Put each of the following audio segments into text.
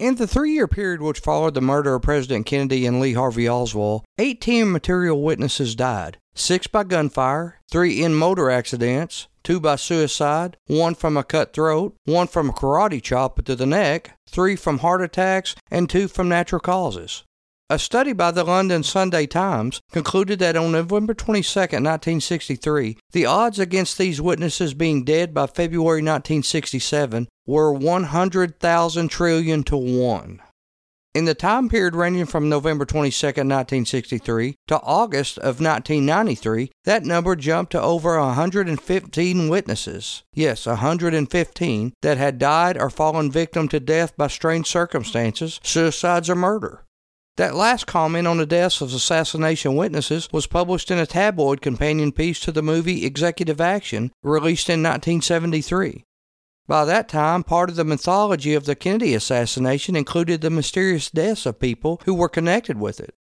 In the three year period which followed the murder of President Kennedy and Lee Harvey Oswald, 18 material witnesses died six by gunfire, three in motor accidents, two by suicide, one from a cut throat, one from a karate chop to the neck, three from heart attacks, and two from natural causes. A study by the London Sunday Times concluded that on November 22, 1963, the odds against these witnesses being dead by February 1967 were 100,000 trillion to 1. In the time period ranging from November 22, 1963 to August of 1993, that number jumped to over 115 witnesses. Yes, 115 that had died or fallen victim to death by strange circumstances, suicides, or murder. That last comment on the deaths of assassination witnesses was published in a tabloid companion piece to the movie Executive Action, released in 1973. By that time, part of the mythology of the Kennedy assassination included the mysterious deaths of people who were connected with it.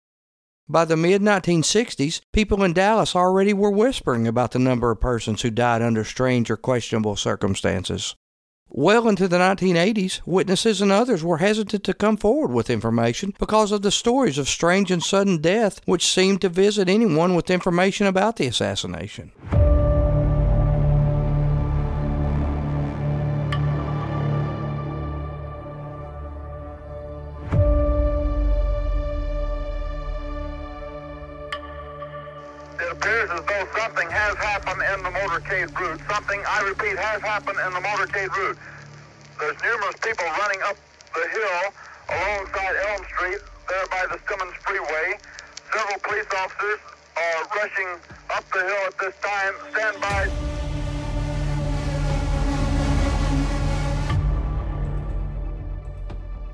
By the mid 1960s, people in Dallas already were whispering about the number of persons who died under strange or questionable circumstances. Well into the 1980s, witnesses and others were hesitant to come forward with information because of the stories of strange and sudden death which seemed to visit anyone with information about the assassination. It appears as though something has happened motorcade route. Something, I repeat, has happened in the motorcade route. There's numerous people running up the hill alongside Elm Street, there by the Stemmons Freeway. Several police officers are rushing up the hill at this time. Stand by.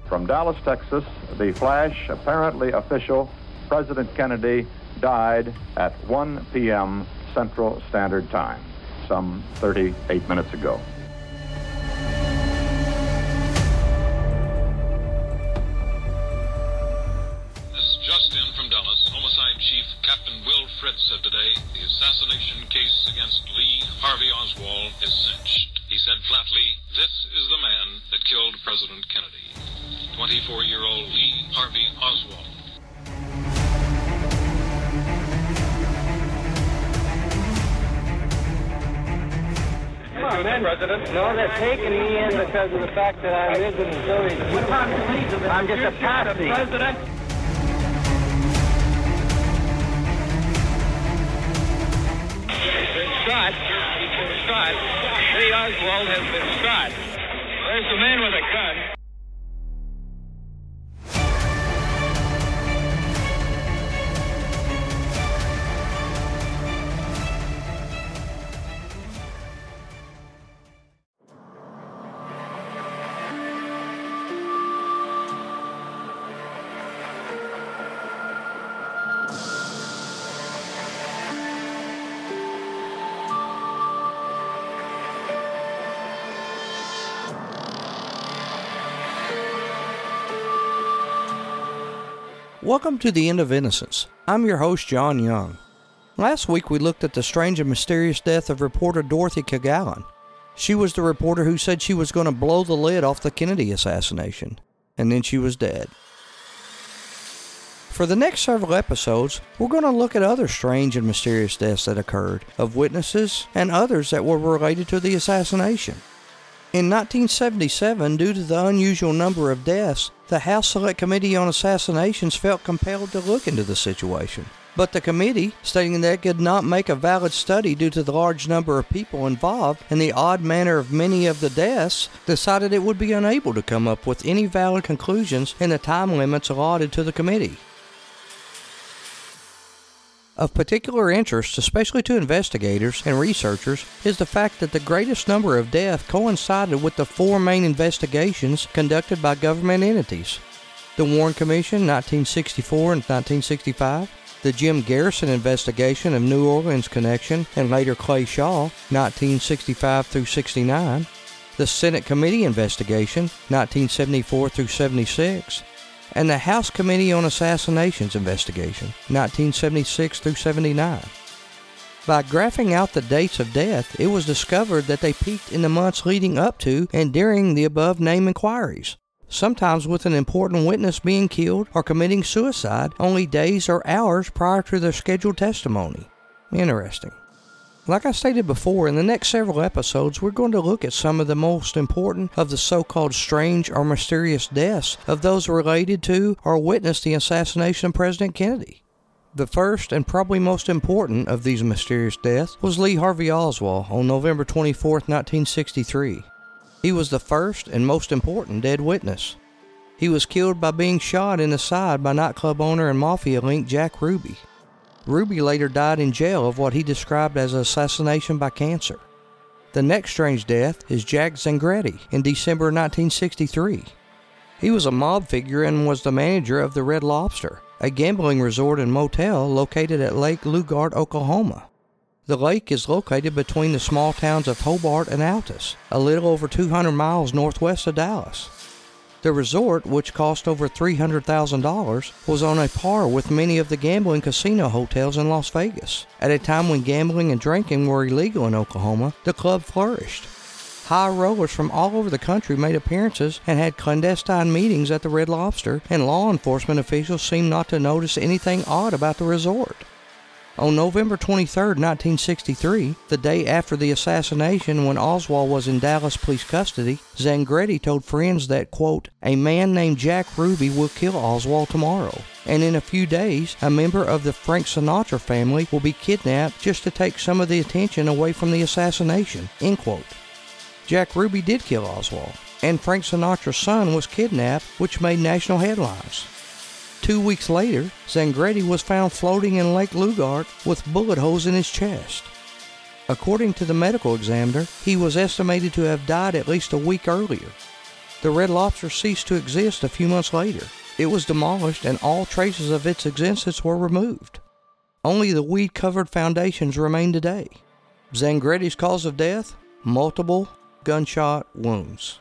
From Dallas, Texas, the flash, apparently official, President Kennedy died at 1 p.m. Central Standard Time, some 38 minutes ago. Because of the fact that I live in Missouri. What time do you leave? I'm just a patsy. President. Shot. Shot. Lee Oswald has been shot. There's the man with a gun. Welcome to the End of Innocence. I'm your host, John Young. Last week we looked at the strange and mysterious death of reporter Dorothy Kilgallen. She was the reporter who said she was going to blow the lid off the Kennedy assassination, and then she was dead. For the next several episodes, we're going to look at other strange and mysterious deaths that occurred, of witnesses and others that were related to the assassination. In 1977, due to the unusual number of deaths, the House Select Committee on Assassinations felt compelled to look into the situation. But the committee, stating that it could not make a valid study due to the large number of people involved and the odd manner of many of the deaths, decided it would be unable to come up with any valid conclusions in the time limits allotted to the committee. Of particular interest, especially to investigators and researchers, is the fact that the greatest number of deaths coincided with the four main investigations conducted by government entities. The Warren Commission 1964 and 1965, the Jim Garrison investigation of New Orleans connection and later Clay Shaw 1965 through 69, the Senate Committee investigation 1974 through 76, and the House Committee on Assassinations investigation, 1976 through 79. By graphing out the dates of death, it was discovered that they peaked in the months leading up to and during the above named inquiries. sometimes with an important witness being killed or committing suicide only days or hours prior to their scheduled testimony. Interesting. Like I stated before, in the next several episodes, we're going to look at some of the most important of the so called strange or mysterious deaths of those related to or witnessed the assassination of President Kennedy. The first and probably most important of these mysterious deaths was Lee Harvey Oswald on November 24, 1963. He was the first and most important dead witness. He was killed by being shot in the side by nightclub owner and mafia link Jack Ruby. Ruby later died in jail of what he described as assassination by cancer. The next strange death is Jack Zangretti in December 1963. He was a mob figure and was the manager of the Red Lobster, a gambling resort and motel located at Lake Lugert, Oklahoma. The lake is located between the small towns of Hobart and Altus, a little over 200 miles northwest of Dallas. The resort, which cost over $300,000, was on a par with many of the gambling casino hotels in Las Vegas. At a time when gambling and drinking were illegal in Oklahoma, the club flourished. High rollers from all over the country made appearances and had clandestine meetings at the Red Lobster, and law enforcement officials seemed not to notice anything odd about the resort. On November 23, 1963, the day after the assassination when Oswald was in Dallas police custody, Zangretti told friends that, quote, a man named Jack Ruby will kill Oswald tomorrow, and in a few days, a member of the Frank Sinatra family will be kidnapped just to take some of the attention away from the assassination, end quote. Jack Ruby did kill Oswald, and Frank Sinatra's son was kidnapped, which made national headlines. Two weeks later, Zangretti was found floating in Lake Lugert with bullet holes in his chest. According to the medical examiner, he was estimated to have died at least a week earlier. The Red Lobster ceased to exist a few months later. It was demolished and all traces of its existence were removed. Only the weed covered foundations remain today. Zangretti's cause of death? Multiple gunshot wounds.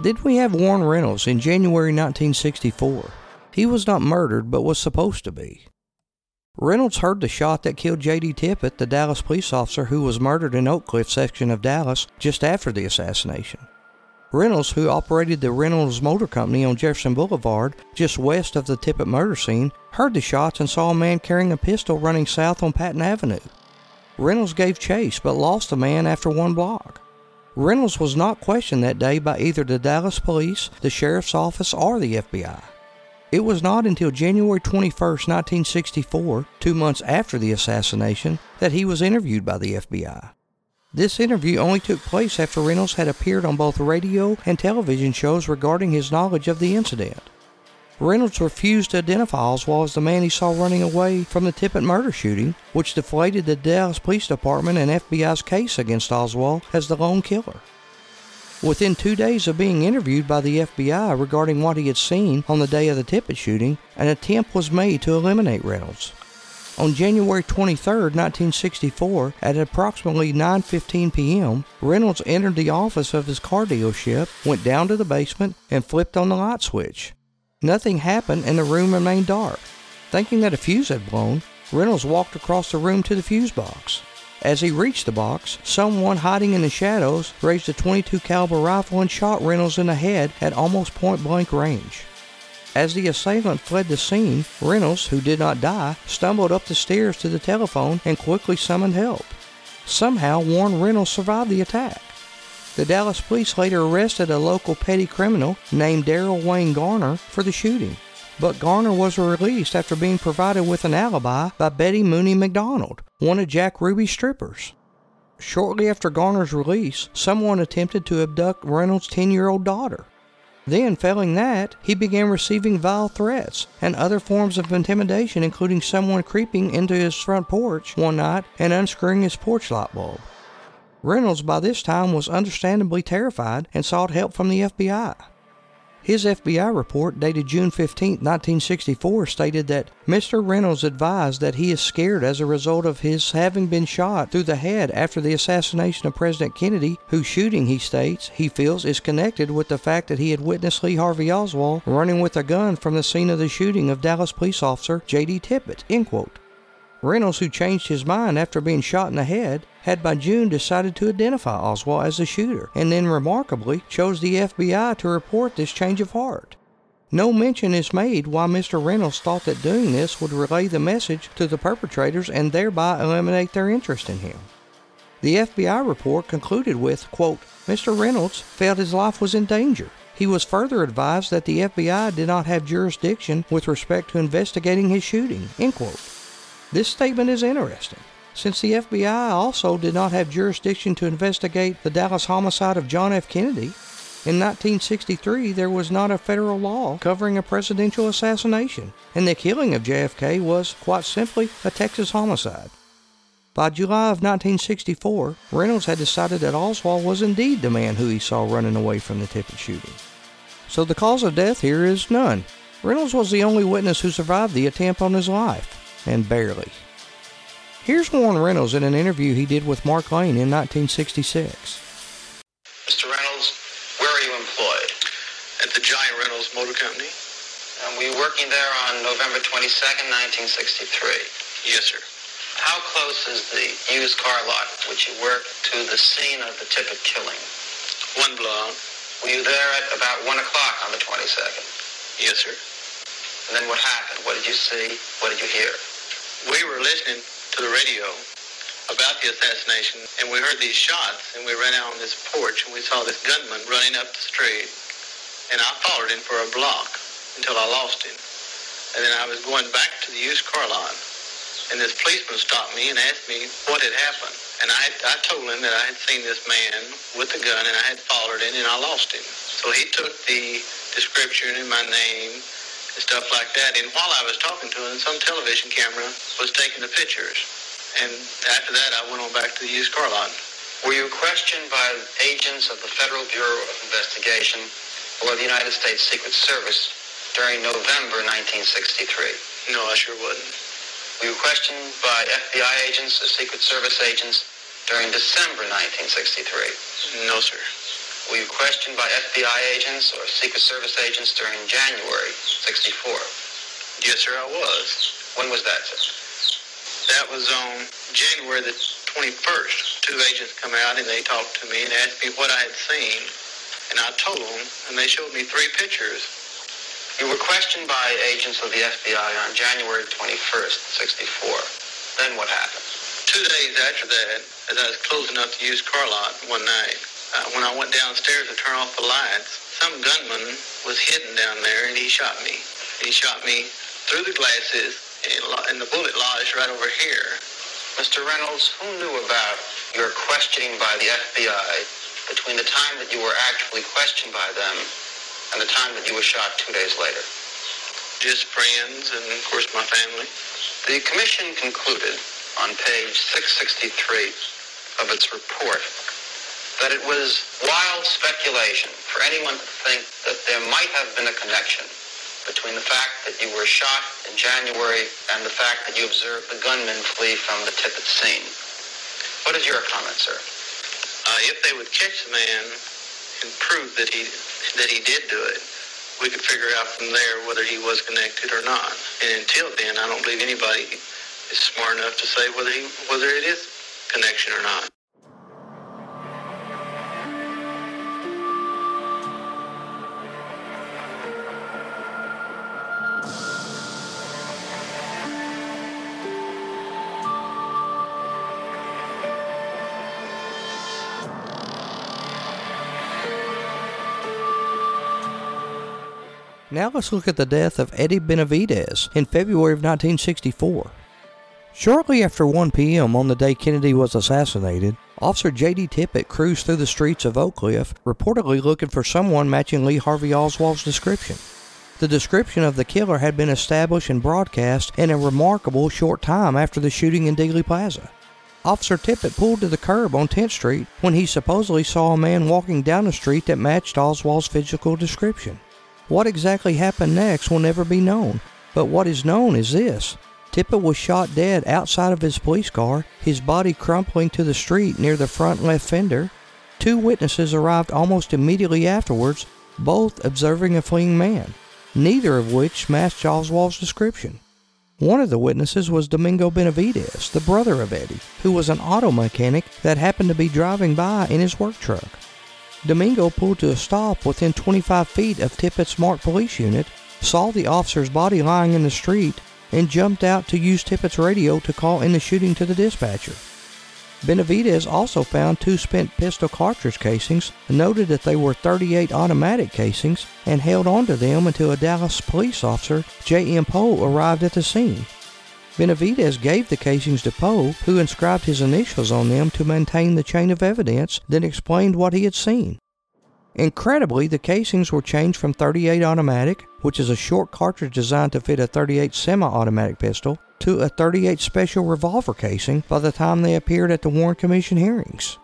Did we have Warren Reynolds in January 1964? He was not murdered, but was supposed to be. Reynolds heard the shot that killed J.D. Tippit, the Dallas police officer who was murdered in Oak Cliff section of Dallas just after the assassination. Reynolds, who operated the Reynolds Motor Company on Jefferson Boulevard, just west of the Tippit murder scene, heard the shots and saw a man carrying a pistol running south on Patton Avenue. Reynolds gave chase but lost the man after one block. Reynolds was not questioned that day by either the Dallas police, the sheriff's office, or the FBI. It was not until January 21, 1964, two months after the assassination, that he was interviewed by the FBI. This interview only took place after Reynolds had appeared on both radio and television shows regarding his knowledge of the incident. Reynolds refused to identify Oswald as the man he saw running away from the Tippit murder shooting, which deflated the Dallas Police Department and FBI's case against Oswald as the lone killer. Within two days of being interviewed by the FBI regarding what he had seen on the day of the Tippit shooting, an attempt was made to eliminate Reynolds. On January 23, 1964, at approximately 9:15 p.m., Reynolds entered the office of his car dealership, went down to the basement, and flipped on the light switch. Nothing happened and the room remained dark. Thinking that a fuse had blown, Reynolds walked across the room to the fuse box. As he reached the box, someone hiding in the shadows raised a 22 caliber rifle and shot Reynolds in the head at almost point blank range. As the assailant fled the scene, Reynolds, who did not die, stumbled up the stairs to the telephone and quickly summoned help. Somehow, Warren Reynolds survived the attack. The Dallas police later arrested a local petty criminal named Daryl Wayne Garner for the shooting, but Garner was released after being provided with an alibi by Betty Mooney McDonald, one of Jack Ruby's strippers. Shortly after Garner's release, someone attempted to abduct Reynolds' 10 year old daughter. Then, failing that, he began receiving vile threats and other forms of intimidation, including someone creeping into his front porch one night and unscrewing his porch light bulb. Reynolds, by this time, was understandably terrified and sought help from the FBI. His FBI report, dated June 15, 1964, stated that Mr. Reynolds advised that he is scared as a result of his having been shot through the head after the assassination of President Kennedy, whose shooting, he states, he feels is connected with the fact that he had witnessed Lee Harvey Oswald running with a gun from the scene of the shooting of Dallas police officer J.D. Tippit. End quote. Reynolds, who changed his mind after being shot in the head, had by June decided to identify Oswald as the shooter, and then remarkably chose the FBI to report this change of heart. No mention is made why Mr. Reynolds thought that doing this would relay the message to the perpetrators and thereby eliminate their interest in him. The FBI report concluded with, quote, Mr. Reynolds felt his life was in danger. He was further advised that the FBI did not have jurisdiction with respect to investigating his shooting, end quote. This statement is interesting, since the FBI also did not have jurisdiction to investigate the Dallas homicide of John F. Kennedy. In 1963, there was not a federal law covering a presidential assassination, and the killing of JFK was, quite simply, a Texas homicide. By July of 1964, Reynolds had decided that Oswald was indeed the man who he saw running away from the Tippit shooting. So the cause of death here is none. Reynolds was the only witness who survived the attempt on his life and barely. Here's Warren Reynolds in an interview he did with Mark Lane in 1966. Mr. Reynolds, where are you employed? At the Giant Reynolds Motor Company? And were you working there on November 22nd, 1963? Yes, sir. How close is the used car lot which you worked to the scene of the Tippit killing? One block. Were you there at about 1 o'clock on the 22nd? Yes, sir. And then what happened? What did you see? What did you hear? We were listening to the radio about the assassination, and we heard these shots, and we ran out on this porch, and we saw this gunman running up the street, and I followed him for a block until I lost him. And then I was going back to the used car lot, and this policeman stopped me and asked me what had happened. And I, I told him that I had seen this man with a gun, and I had followed him, and I lost him. So he took the description and my name and stuff like that. And while I was talking to him, some television camera was taking the pictures. And after that, I went on back to the used car lot. Were you questioned by agents of the Federal Bureau of Investigation or the United States Secret Service during November 1963? No, I sure wasn't. Were you questioned by FBI agents or Secret Service agents during December 1963? No, sir. Were you questioned by FBI agents or Secret Service agents during January 64? Yes, sir, I was. When was that, sir? That was on January the 21st. Two agents come out and they talked to me and asked me what I had seen. And I told them, and they showed me three pictures. You were questioned by agents of the FBI on January 21st, 64. Then what happened? Two days after that, as I was closing up the used car lot one night, uh, when I went downstairs to turn off the lights, some gunman was hidden down there and he shot me. He shot me through the glasses and, and the bullet lodged right over here. Mr. Reynolds, who knew about your questioning by the FBI between the time that you were actually questioned by them and the time that you were shot two days later? Just friends and, of course, my family. The commission concluded on page 663 of its report that it was wild speculation for anyone to think that there might have been a connection between the fact that you were shot in January and the fact that you observed the gunman flee from the Tippit scene. What is your comment, sir? Uh, if they would catch the man and prove that he that he did do it, we could figure out from there whether he was connected or not. And until then, I don't believe anybody is smart enough to say whether he whether it is connection or not. Now let's look at the death of Eddie Benavides in February of 1964. Shortly after 1 p.m. on the day Kennedy was assassinated, Officer J.D. Tippit cruised through the streets of Oak Cliff, reportedly looking for someone matching Lee Harvey Oswald's description. The description of the killer had been established and broadcast in a remarkable short time after the shooting in Dealey Plaza. Officer Tippit pulled to the curb on 10th Street when he supposedly saw a man walking down the street that matched Oswald's physical description. What exactly happened next will never be known, but what is known is this. Tippit was shot dead outside of his police car, his body crumpling to the street near the front left fender. Two witnesses arrived almost immediately afterwards, both observing a fleeing man, neither of which matched Oswald's description. One of the witnesses was Domingo Benavides, the brother of Eddie, who was an auto mechanic that happened to be driving by in his work truck. Domingo pulled to a stop within 25 feet of Tippit's marked police unit, saw the officer's body lying in the street, and jumped out to use Tippit's radio to call in the shooting to the dispatcher. Benavides also found two spent pistol cartridge casings, noted that they were 38 automatic casings, and held onto them until a Dallas police officer, J.M. Poe, arrived at the scene. Benavides gave the casings to Poe, who inscribed his initials on them to maintain the chain of evidence, then explained what he had seen. Incredibly, the casings were changed from 38 automatic, which is a short cartridge designed to fit a 38 semi-automatic pistol, to a 38 special revolver casing by the time they appeared at the Warren Commission hearings.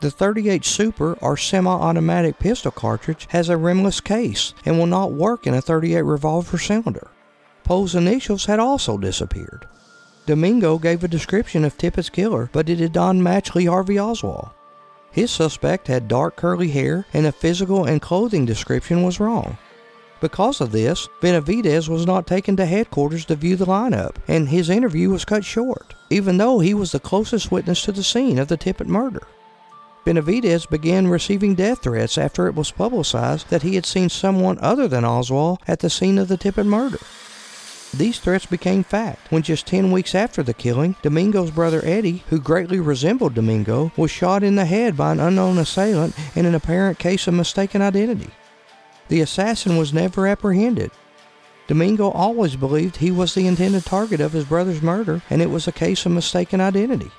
The 38 Super or semi-automatic pistol cartridge has a rimless case and will not work in a 38 revolver cylinder. Poe's initials had also disappeared. Domingo gave a description of Tippit's killer, but it did not match Lee Harvey Oswald. His suspect had dark curly hair, and the physical and clothing description was wrong. Because of this, Benavides was not taken to headquarters to view the lineup, and his interview was cut short, even though he was the closest witness to the scene of the Tippit murder. Benavides began receiving death threats after it was publicized that he had seen someone other than Oswald at the scene of the Tippit murder. These threats became fact when just 10 weeks after the killing, Domingo's brother Eddie, who greatly resembled Domingo, was shot in the head by an unknown assailant in an apparent case of mistaken identity. The assassin was never apprehended. Domingo always believed he was the intended target of his brother's murder and it was a case of mistaken identity.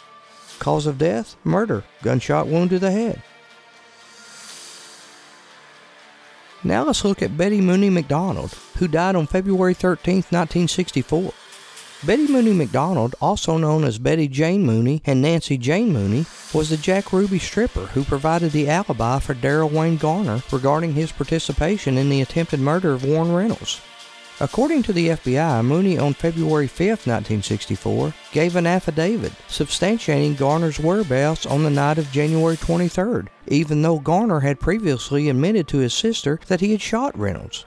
Cause of death? Murder. Gunshot wound to the head. Now let's look at Betty Mooney McDonald, who died on February 13, 1964. Betty Mooney McDonald, also known as Betty Jane Mooney and Nancy Jane Mooney, was the Jack Ruby stripper who provided the alibi for Daryl Wayne Garner regarding his participation in the attempted murder of Warren Reynolds. According to the FBI, Mooney on February 5, 1964, gave an affidavit substantiating Garner's whereabouts on the night of January 23rd, even though Garner had previously admitted to his sister that he had shot Reynolds.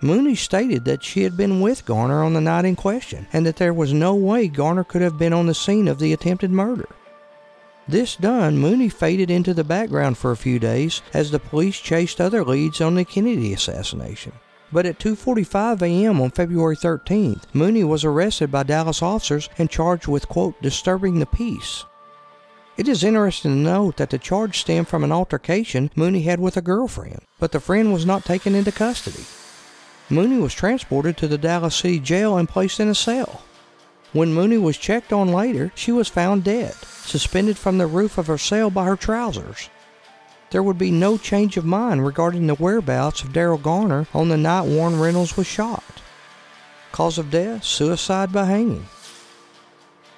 Mooney stated that she had been with Garner on the night in question and that there was no way Garner could have been on the scene of the attempted murder. This done, Mooney faded into the background for a few days as the police chased other leads on the Kennedy assassination. But at 2:45 a.m. on February 13th, Mooney was arrested by Dallas officers and charged with quote disturbing the peace. It is interesting to note that the charge stemmed from an altercation Mooney had with a girlfriend, but the friend was not taken into custody. Mooney was transported to the Dallas City Jail and placed in a cell. When Mooney was checked on later, she was found dead, suspended from the roof of her cell by her trousers. There would be no change of mind regarding the whereabouts of Daryl Garner on the night Warren Reynolds was shot. Cause of death suicide by hanging.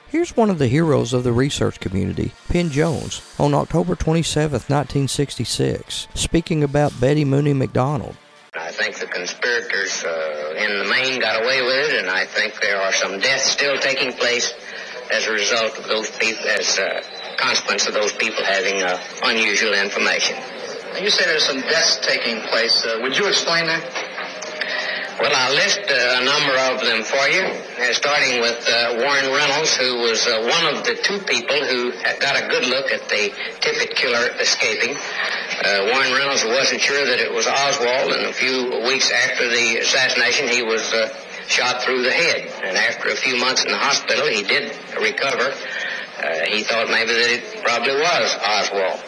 Here's one of the heroes of the research community, Penn Jones, on October 27, 1966, speaking about Betty Mooney McDonald. I think the conspirators uh, in the main got away with it, and I think there are some deaths still taking place as a result of those people, as a consequence of those people having uh, unusual information. You say there's some deaths taking place. Uh, would you explain that? Well, I'll list uh, a number of them for you, uh, starting with uh, Warren Reynolds, who was uh, one of the two people who got a good look at the Tippit killer escaping. Uh, Warren Reynolds wasn't sure that it was Oswald, and a few weeks after the assassination, he was uh, shot through the head. And after a few months in the hospital, he did recover. He thought maybe that it probably was Oswald.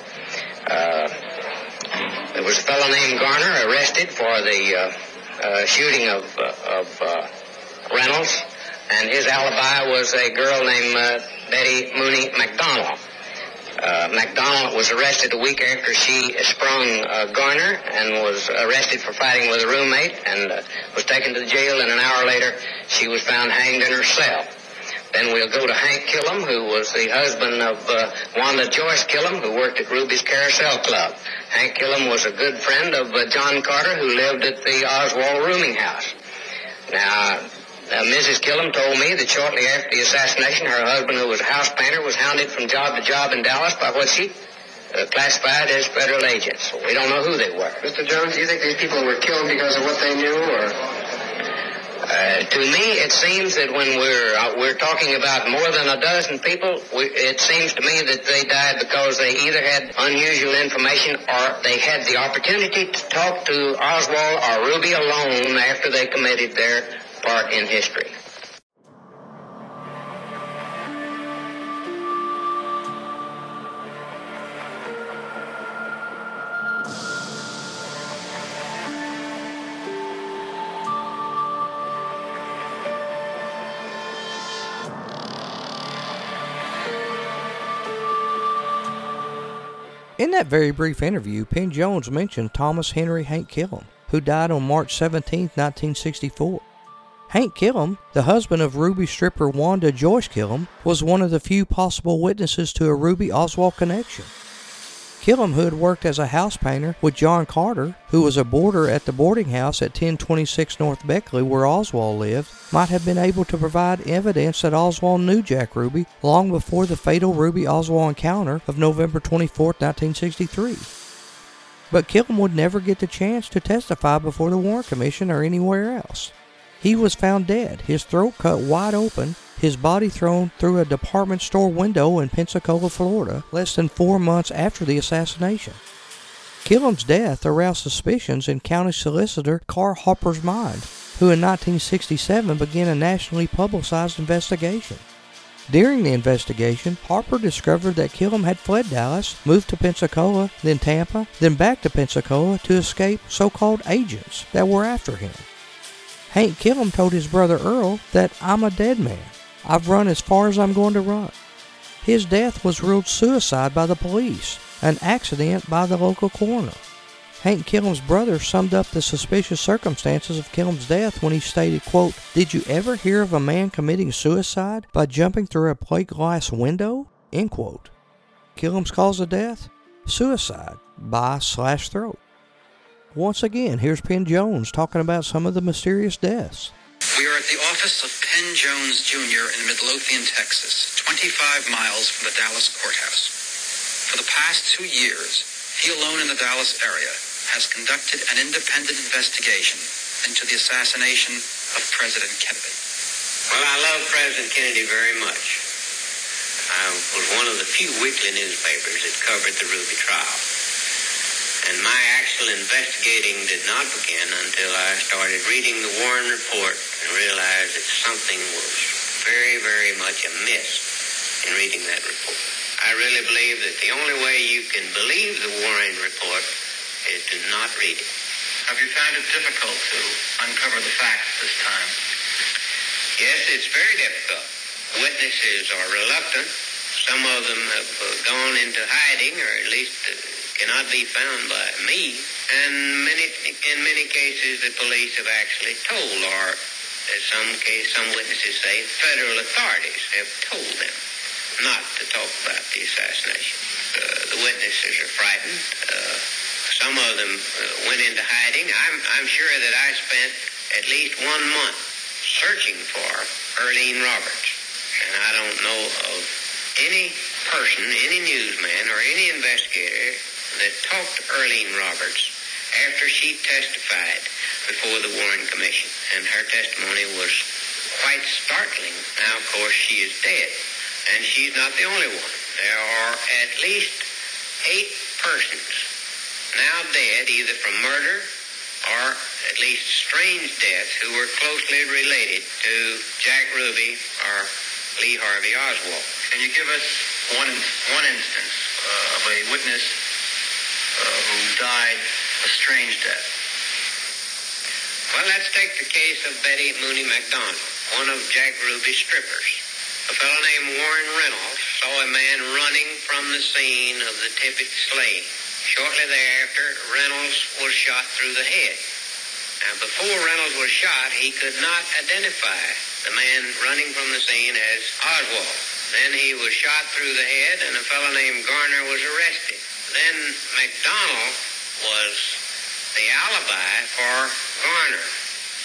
there was a fellow named Garner arrested for the uh, shooting of, uh, of uh, Reynolds, and his alibi was a girl named uh, Betty Mooney McDonald. Uh, McDonald was arrested a week after she sprung uh, Garner and was arrested for fighting with a roommate and uh, was taken to jail. And an hour later, she was found hanged in her cell. Then we'll go to Hank Killam, who was the husband of uh, Wanda Joyce Killam, who worked at Ruby's Carousel Club. Hank Killam was a good friend of uh, John Carter, who lived at the Oswald rooming house. Now, uh, Mrs. Killam told me that shortly after the assassination, her husband, who was a house painter, was hounded from job to job in Dallas by what she uh, classified as federal agents. We don't know who they were. Mr. Jones, do you think these people were killed because of what they knew, or? Uh, to me, it seems that when we're uh, we're talking about more than a dozen people, we, it seems to me that they died because they either had unusual information or they had the opportunity to talk to Oswald or Ruby alone after they committed their part in history. In that very brief interview, Penn Jones mentioned Thomas Henry Hank Killam, who died on March 17, 1964. Hank Killam, the husband of Ruby stripper Wanda Joyce Killam, was one of the few possible witnesses to a Ruby Oswald connection. Killam, who had worked as a house painter with John Carter, who was a boarder at the boarding house at 1026 North Beckley where Oswald lived, might have been able to provide evidence that Oswald knew Jack Ruby long before the fatal Ruby Oswald encounter of November 24, 1963. But Killam would never get the chance to testify before the Warren Commission or anywhere else. He was found dead, his throat cut wide open, his body thrown through a department store window in Pensacola, Florida, less than four months after the assassination. Killam's death aroused suspicions in County Solicitor Carl Harper's mind, who in 1967 began a nationally publicized investigation. During the investigation, Harper discovered that Killam had fled Dallas, moved to Pensacola, then Tampa, then back to Pensacola to escape so called agents that were after him. Hank Killam told his brother Earl that I'm a dead man. I've run as far as I'm going to run. His death was ruled suicide by the police, an accident by the local coroner. Hank Killam's brother summed up the suspicious circumstances of Killam's death when he stated, quote, Did you ever hear of a man committing suicide by jumping through a plate glass window? End quote. Killam's cause of death? Suicide by slash throat. Once again, here's Penn Jones talking about some of the mysterious deaths. We are at the office of Penn Jones Jr. in Midlothian, Texas, 25 miles from the Dallas courthouse. For the past two years, he alone in the Dallas area has conducted an independent investigation into the assassination of President Kennedy. Well, I love President Kennedy very much. I was one of the few weekly newspapers that covered the Ruby trial. And my actual investigating did not begin until I started reading the Warren report and realized that something was very, very much amiss in reading that report. I really believe that the only way you can believe the Warren report is to not read it. Have you found it difficult to uncover the facts this time? Yes, it's very difficult. Witnesses are reluctant. Some of them have uh, gone into hiding, or at least uh, cannot be found by me. And many, in many cases, the police have actually told, or in some case, some witnesses say, federal authorities have told them not to talk about the assassination. Uh, the witnesses are frightened. Uh, some of them uh, went into hiding. I'm, I'm sure that I spent at least one month searching for Earlene Roberts. And I don't know of any person, any newsman, or any investigator that talked to Earlene Roberts after she testified before the Warren Commission. And her testimony was quite startling. Now, of course, she is dead. And she's not the only one. There are at least eight persons now dead, either from murder or at least strange deaths, who were closely related to Jack Ruby or Lee Harvey Oswald. Can you give us one, one instance uh, of a witness who died a strange death? Well, let's take the case of Betty Mooney McDonald, one of Jack Ruby's strippers. A fellow named Warren Reynolds saw a man running from the scene of the Tippit slaying. Shortly thereafter, Reynolds was shot through the head. Now, before Reynolds was shot, he could not identify the man running from the scene as Oswald. Then he was shot through the head, and a fellow named Garner was arrested. Then McDonald was the alibi for Garner.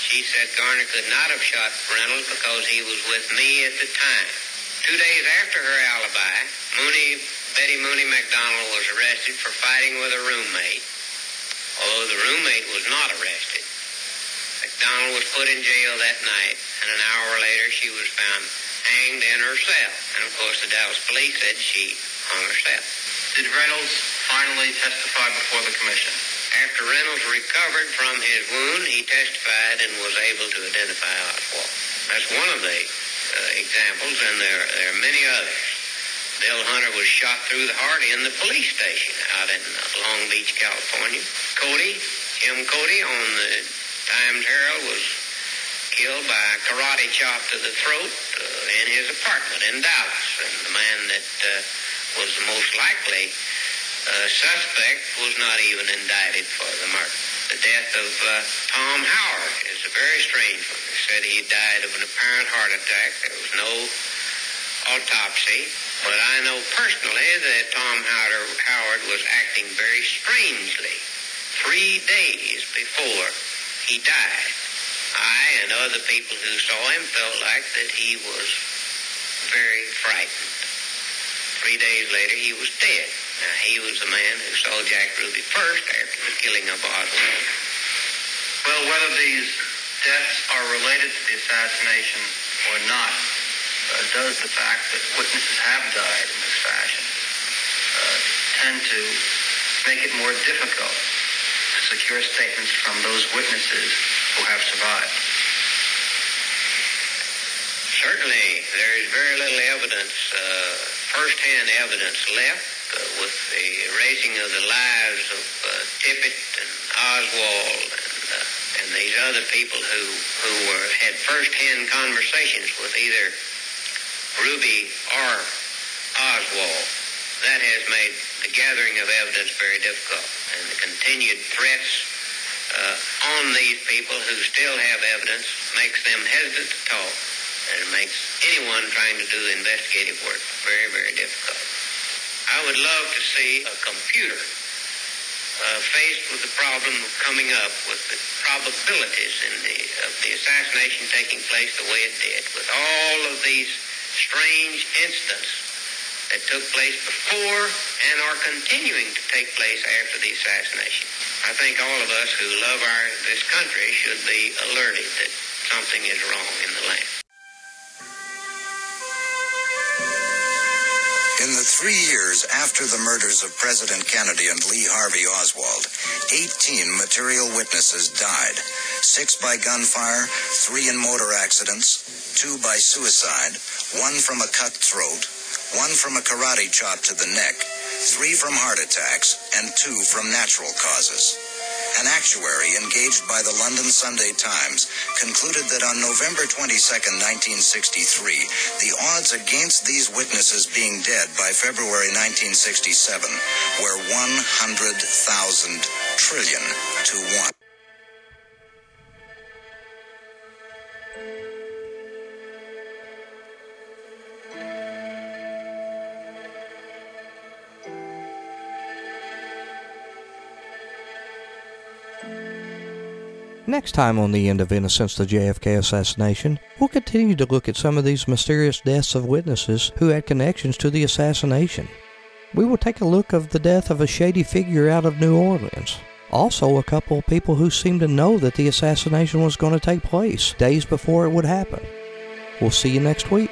She said Garner could not have shot Reynolds because he was with me at the time. Two days after her alibi, Mooney, Betty Mooney McDonald was arrested for fighting with a roommate, although the roommate was not arrested. McDonald was put in jail that night, and an hour later she was found hanged in her cell. And of course, the Dallas police said she hung herself. Did Reynolds finally testify before the commission? After Reynolds recovered from his wound, he testified and was able to identify Oswald. That's one of the uh, examples, and there, there are many others. Bill Hunter was shot through the heart in the police station out in Long Beach, California. Cody, Jim Cody on the Times Herald was killed by a karate chop to the throat uh, in his apartment in Dallas. And the man that uh, was the most likely uh, suspect was not even indicted for the murder. The death of uh, Tom Howard is a very strange one. They said he died of an apparent heart attack. There was no autopsy. But I know personally that Tom Howard, Howard was acting very strangely three days before he died. I and other people who saw him felt like that he was very frightened. Three days later, he was dead. Now, he was the man who saw Jack Ruby first after the killing of Oswald. Well, whether these deaths are related to the assassination or not, uh, does the fact that witnesses have died in this fashion uh, tend to make it more difficult to secure statements from those witnesses who have survived? Certainly, there is very little evidence, uh, first-hand evidence left with the raising of the lives of uh, Tippit and Oswald and, uh, and these other people who, who were, had first-hand conversations with either Ruby or Oswald. That has made the gathering of evidence very difficult. And the continued threats uh, on these people who still have evidence makes them hesitant to talk. And it makes anyone trying to do investigative work very, very difficult. I would love to see a computer uh, faced with the problem of coming up with the probabilities in the, of the assassination taking place the way it did, with all of these strange incidents that took place before and are continuing to take place after the assassination. I think all of us who love our this country should be alerted that something is wrong in the land. In the three years after the murders of President Kennedy and Lee Harvey Oswald, 18 material witnesses died. Six by gunfire, three in motor accidents, two by suicide, one from a cut throat, one from a karate chop to the neck, three from heart attacks, and two from natural causes. An actuary engaged by the London Sunday Times concluded that on November 22, 1963, the odds against these witnesses being dead by February 1967 were 100,000 trillion to 1. Next time on the end of Innocence the JFK assassination, we'll continue to look at some of these mysterious deaths of witnesses who had connections to the assassination. We will take a look of the death of a shady figure out of New Orleans. Also, a couple of people who seemed to know that the assassination was going to take place days before it would happen. We'll see you next week.